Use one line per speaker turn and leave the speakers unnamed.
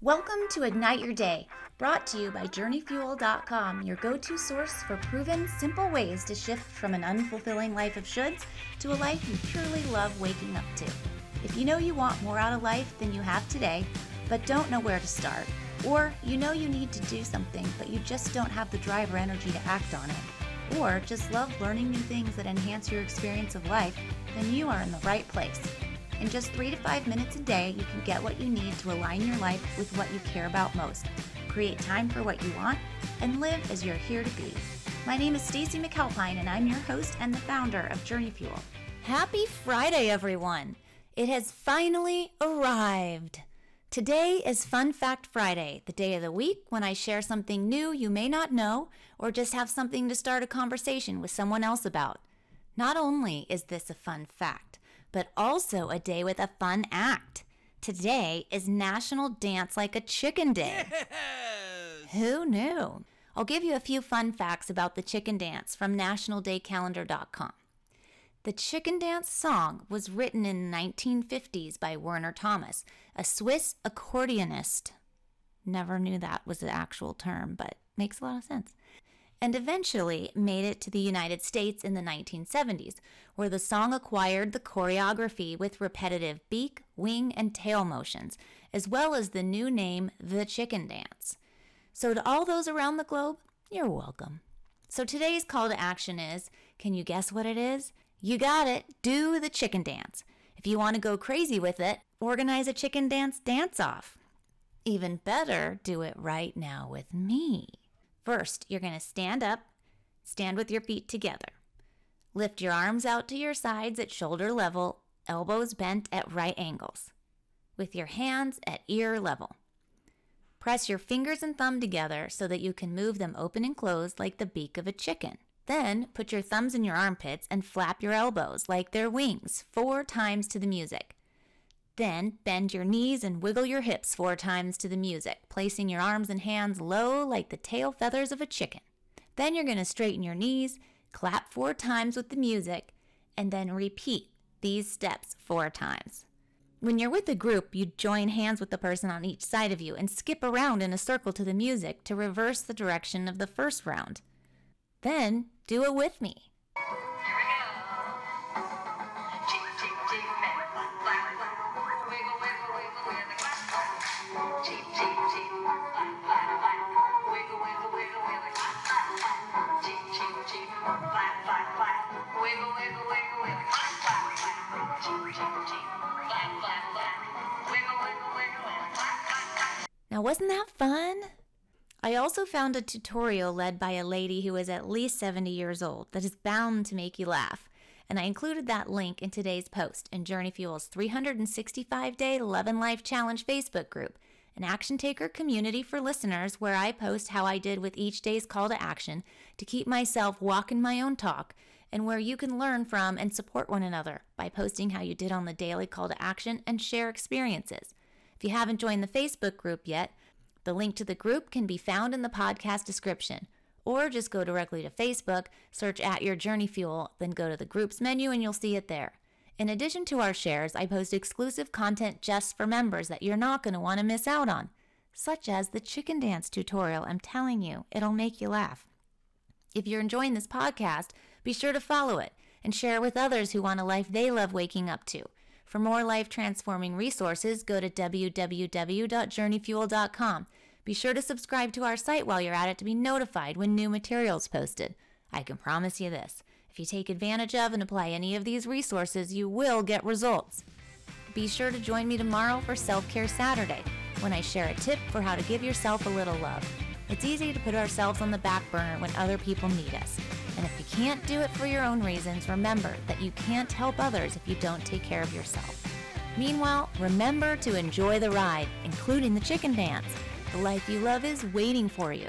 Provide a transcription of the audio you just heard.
Welcome to Ignite Your Day, brought to you by JourneyFuel.com, your go to source for proven, simple ways to shift from an unfulfilling life of shoulds to a life you purely love waking up to. If you know you want more out of life than you have today, but don't know where to start, or you know you need to do something, but you just don't have the drive or energy to act on it, or just love learning new things that enhance your experience of life, then you are in the right place. In just three to five minutes a day, you can get what you need to align your life with what you care about most, create time for what you want, and live as you're here to be. My name is Stacy McAlpine, and I'm your host and the founder of Journey Fuel. Happy Friday, everyone! It has finally arrived. Today is Fun Fact Friday, the day of the week when I share something new you may not know or just have something to start a conversation with someone else about. Not only is this a fun fact, but also a day with a fun act. Today is National Dance Like a Chicken Day.
Yes!
Who knew? I'll give you a few fun facts about the chicken dance from nationaldaycalendar.com. The chicken dance song was written in the 1950s by Werner Thomas, a Swiss accordionist. Never knew that was the actual term, but makes a lot of sense. And eventually made it to the United States in the 1970s, where the song acquired the choreography with repetitive beak, wing, and tail motions, as well as the new name, the chicken dance. So, to all those around the globe, you're welcome. So, today's call to action is can you guess what it is? You got it. Do the chicken dance. If you want to go crazy with it, organize a chicken dance dance off. Even better, do it right now with me. First, you're going to stand up, stand with your feet together. Lift your arms out to your sides at shoulder level, elbows bent at right angles, with your hands at ear level. Press your fingers and thumb together so that you can move them open and closed like the beak of a chicken. Then put your thumbs in your armpits and flap your elbows like they're wings four times to the music. Then bend your knees and wiggle your hips four times to the music, placing your arms and hands low like the tail feathers of a chicken. Then you're going to straighten your knees, clap four times with the music, and then repeat these steps four times. When you're with a group, you join hands with the person on each side of you and skip around in a circle to the music to reverse the direction of the first round. Then do it with me. Now, wasn't that fun? I also found a tutorial led by a lady who is at least 70 years old that is bound to make you laugh. And I included that link in today's post in Journey Fuel's 365 Day Love and Life Challenge Facebook group, an action taker community for listeners where I post how I did with each day's call to action to keep myself walking my own talk, and where you can learn from and support one another by posting how you did on the daily call to action and share experiences. If you haven't joined the Facebook group yet, the link to the group can be found in the podcast description. Or just go directly to Facebook, search at your journey fuel, then go to the groups menu and you'll see it there. In addition to our shares, I post exclusive content just for members that you're not going to want to miss out on, such as the chicken dance tutorial. I'm telling you, it'll make you laugh. If you're enjoying this podcast, be sure to follow it and share it with others who want a life they love waking up to. For more life transforming resources, go to www.journeyfuel.com. Be sure to subscribe to our site while you're at it to be notified when new materials posted. I can promise you this if you take advantage of and apply any of these resources, you will get results. Be sure to join me tomorrow for Self Care Saturday when I share a tip for how to give yourself a little love. It's easy to put ourselves on the back burner when other people need us. Can't do it for your own reasons, remember that you can't help others if you don't take care of yourself. Meanwhile, remember to enjoy the ride, including the chicken dance. The life you love is waiting for you.